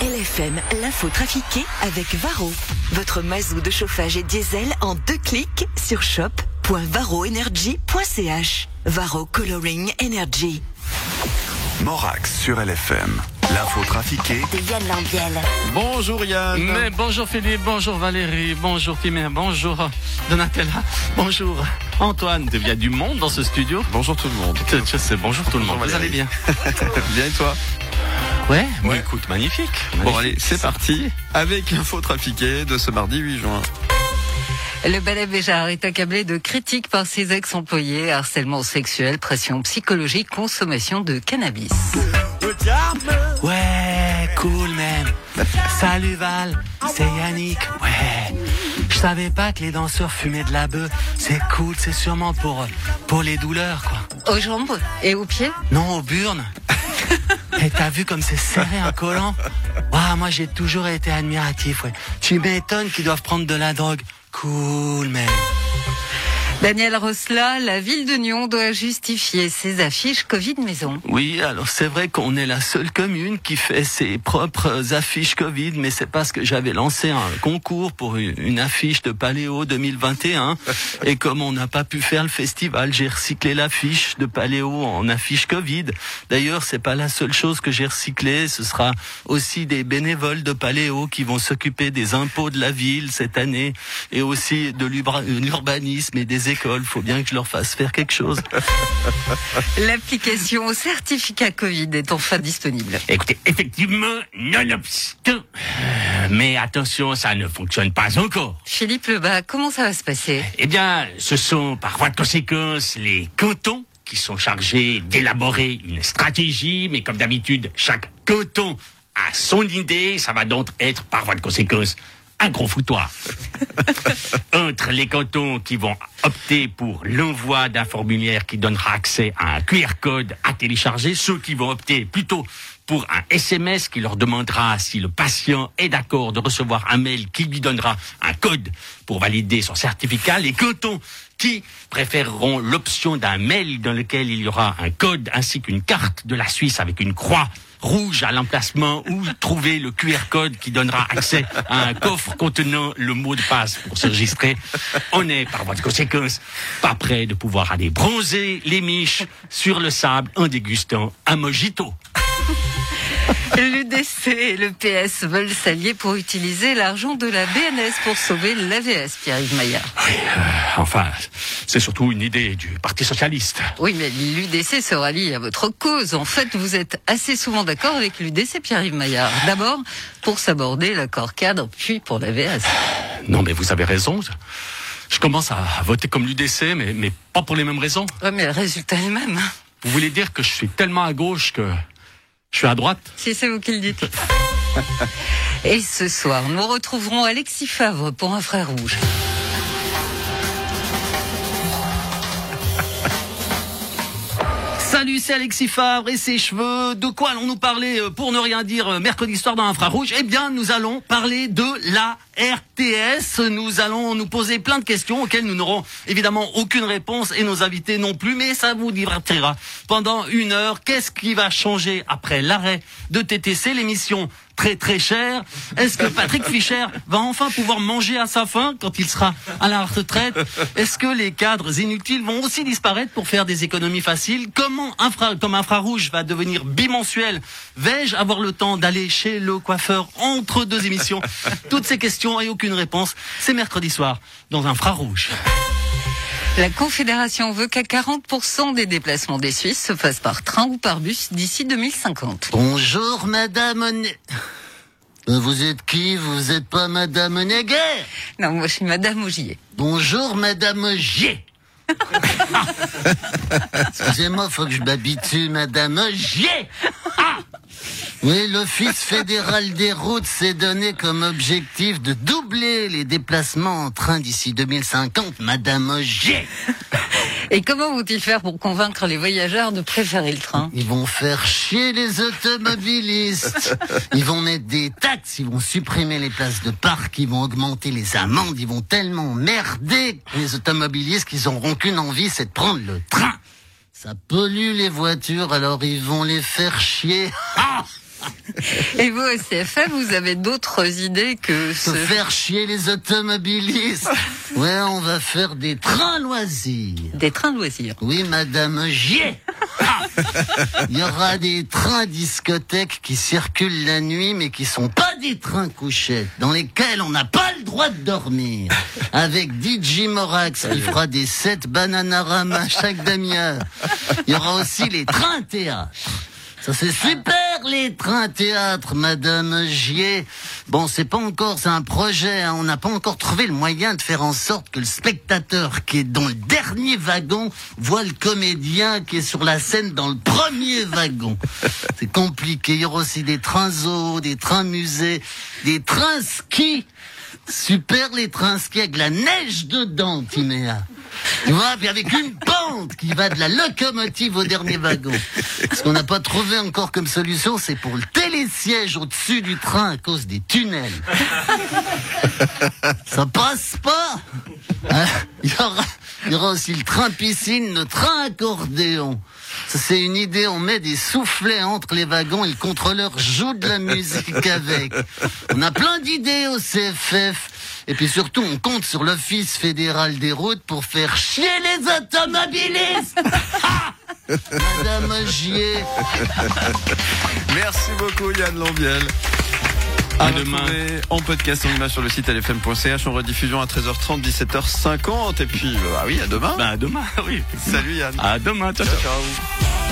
LFM, l'info trafiquée avec Varro. Votre mazou de chauffage et diesel en deux clics sur shop.varroenergy.ch. Varro Coloring Energy. Morax sur LFM. L'info trafiquée De Yann Lambiel. Bonjour Yann. Mais bonjour Philippe, bonjour Valérie, bonjour Timéa, bonjour Donatella, bonjour Antoine. Il y a du monde dans ce studio. Bonjour tout le monde. Je, je sais, bonjour tout le monde. Vous allez bien Bien et toi? Ouais, Ouais. écoute, magnifique. Bon allez, c'est parti avec l'info trafiquée de ce mardi 8 juin. Le ballet Béjar est accablé de critiques par ses ex-employés, harcèlement sexuel, pression psychologique, consommation de cannabis. Ouais, cool même. Salut Val, c'est Yannick. Ouais. Je savais pas que les danseurs fumaient de la bœuf. C'est cool, c'est sûrement pour pour les douleurs quoi. Aux jambes et aux pieds? Non, aux burnes. Et t'as vu comme c'est serré un collant Waouh, moi j'ai toujours été admiratif, ouais. Tu m'étonnes qu'ils doivent prendre de la drogue. Cool même. Daniel Rosla, la ville de Nyon doit justifier ses affiches Covid maison. Oui, alors c'est vrai qu'on est la seule commune qui fait ses propres affiches Covid, mais c'est parce que j'avais lancé un concours pour une affiche de Paléo 2021. Et comme on n'a pas pu faire le festival, j'ai recyclé l'affiche de Paléo en affiche Covid. D'ailleurs, c'est pas la seule chose que j'ai recyclée. Ce sera aussi des bénévoles de Paléo qui vont s'occuper des impôts de la ville cette année et aussi de l'urbanisme et des écoles. Faut bien que je leur fasse faire quelque chose. L'application au certificat Covid est enfin disponible. Écoutez, effectivement, nonobstant, mais attention, ça ne fonctionne pas encore. Philippe Lebas, comment ça va se passer? Eh bien, ce sont par voie de conséquence les cantons qui sont chargés d'élaborer une stratégie, mais comme d'habitude, chaque canton a son idée, ça va donc être par voie de conséquence un gros foutoir. Entre les cantons qui vont opter pour l'envoi d'un formulaire qui donnera accès à un QR code à télécharger, ceux qui vont opter plutôt pour un SMS qui leur demandera si le patient est d'accord de recevoir un mail qui lui donnera un code pour valider son certificat, les cantons qui préféreront l'option d'un mail dans lequel il y aura un code ainsi qu'une carte de la Suisse avec une croix rouge à l'emplacement ou trouver le QR code qui donnera accès à un coffre contenant le mot de passe pour s'enregistrer. On est, par voie conséquence, pas prêt de pouvoir aller bronzer les miches sur le sable en dégustant un mojito. L'UDC et le PS veulent s'allier pour utiliser l'argent de la BNS pour sauver l'AVS, Pierre-Yves Maillard. Enfin, c'est surtout une idée du Parti Socialiste. Oui, mais l'UDC se rallie à votre cause. En fait, vous êtes assez souvent d'accord avec l'UDC, Pierre-Yves Maillard. D'abord, pour s'aborder l'accord cadre, puis pour l'AVS. Non, mais vous avez raison. Je, commence à voter comme l'UDC, mais, mais pas pour les mêmes raisons. Ouais, mais le résultat est le même. hein. Vous voulez dire que je suis tellement à gauche que je suis à droite Si c'est vous qui le dites. Et ce soir, nous retrouverons Alexis Favre pour un frère rouge. Salut, c'est Alexis Favre et ses cheveux. De quoi allons-nous parler euh, pour ne rien dire euh, mercredi soir dans Infrarouge? Eh bien, nous allons parler de la RTS. Nous allons nous poser plein de questions auxquelles nous n'aurons évidemment aucune réponse et nos invités non plus, mais ça vous divertira pendant une heure. Qu'est-ce qui va changer après l'arrêt de TTC, l'émission très très chère Est-ce que Patrick Fischer va enfin pouvoir manger à sa faim quand il sera à la retraite? Est-ce que les cadres inutiles vont aussi disparaître pour faire des économies faciles? Comment infra, comme infrarouge va devenir bimensuel? Vais-je avoir le temps d'aller chez le coiffeur entre deux émissions? Toutes ces questions et aucune réponse, c'est mercredi soir dans Infrarouge. La Confédération veut qu'à 40% des déplacements des Suisses se fassent par train ou par bus d'ici 2050. Bonjour, Madame. Vous êtes qui? Vous êtes pas Madame Neger Non, moi je suis Madame Augier. Bonjour, Madame G. Excusez-moi, faut que je m'habitue, Madame G. Ah Oui, l'Office fédéral des routes s'est donné comme objectif de doubler les déplacements en train d'ici 2050, Madame G. Et comment vont-ils faire pour convaincre les voyageurs de préférer le train? Ils vont faire chier les automobilistes. Ils vont mettre des taxes, ils vont supprimer les places de parc, ils vont augmenter les amendes, ils vont tellement merder les automobilistes qu'ils auront qu'une envie, c'est de prendre le train. Ça pollue les voitures, alors ils vont les faire chier. Ah Et vous, au CFM, vous avez d'autres idées que Se ce... faire chier les automobilistes. Ouais, on va faire des trains loisirs. des trains loisirs. Oui, madame Gier. Il y aura des trains discothèques qui circulent la nuit, mais qui sont pas des trains couchettes, dans lesquels on n'a pas le droit de dormir. Avec DJ Morax qui fera des sets Bananarama chaque demi-heure. Il y aura aussi les trains théâtre. Ça c'est super les trains théâtre, Madame Gier. Bon, c'est pas encore, c'est un projet. hein. On n'a pas encore trouvé le moyen de faire en sorte que le spectateur qui est dans le dernier wagon voit le comédien qui est sur la scène dans le premier wagon. C'est compliqué. Il y aura aussi des trains zoos, des trains musées, des trains ski. Super les trains ski avec la neige dedans, Timéa. Tu vois, puis avec une pente qui va de la locomotive au dernier wagon. Ce qu'on n'a pas trouvé encore comme solution, c'est pour le télésiège au-dessus du train à cause des tunnels. Ça passe pas. Hein Il y, aura, y aura aussi le train piscine, le train accordéon. Ça, c'est une idée. On met des soufflets entre les wagons et le contrôleur joue de la musique avec. On a plein d'idées au CFF. Et puis surtout, on compte sur l'Office fédéral des routes pour faire chier les automobilistes. Ha Madame Gier. Merci beaucoup Yann Lambiel. À demain. en podcast en image sur le site lfm.ch en rediffusion à 13h30, 17h50 et puis euh, ah oui à demain. Bah, à demain, oui. Salut Yann. À demain, Ciao, ciao. ciao.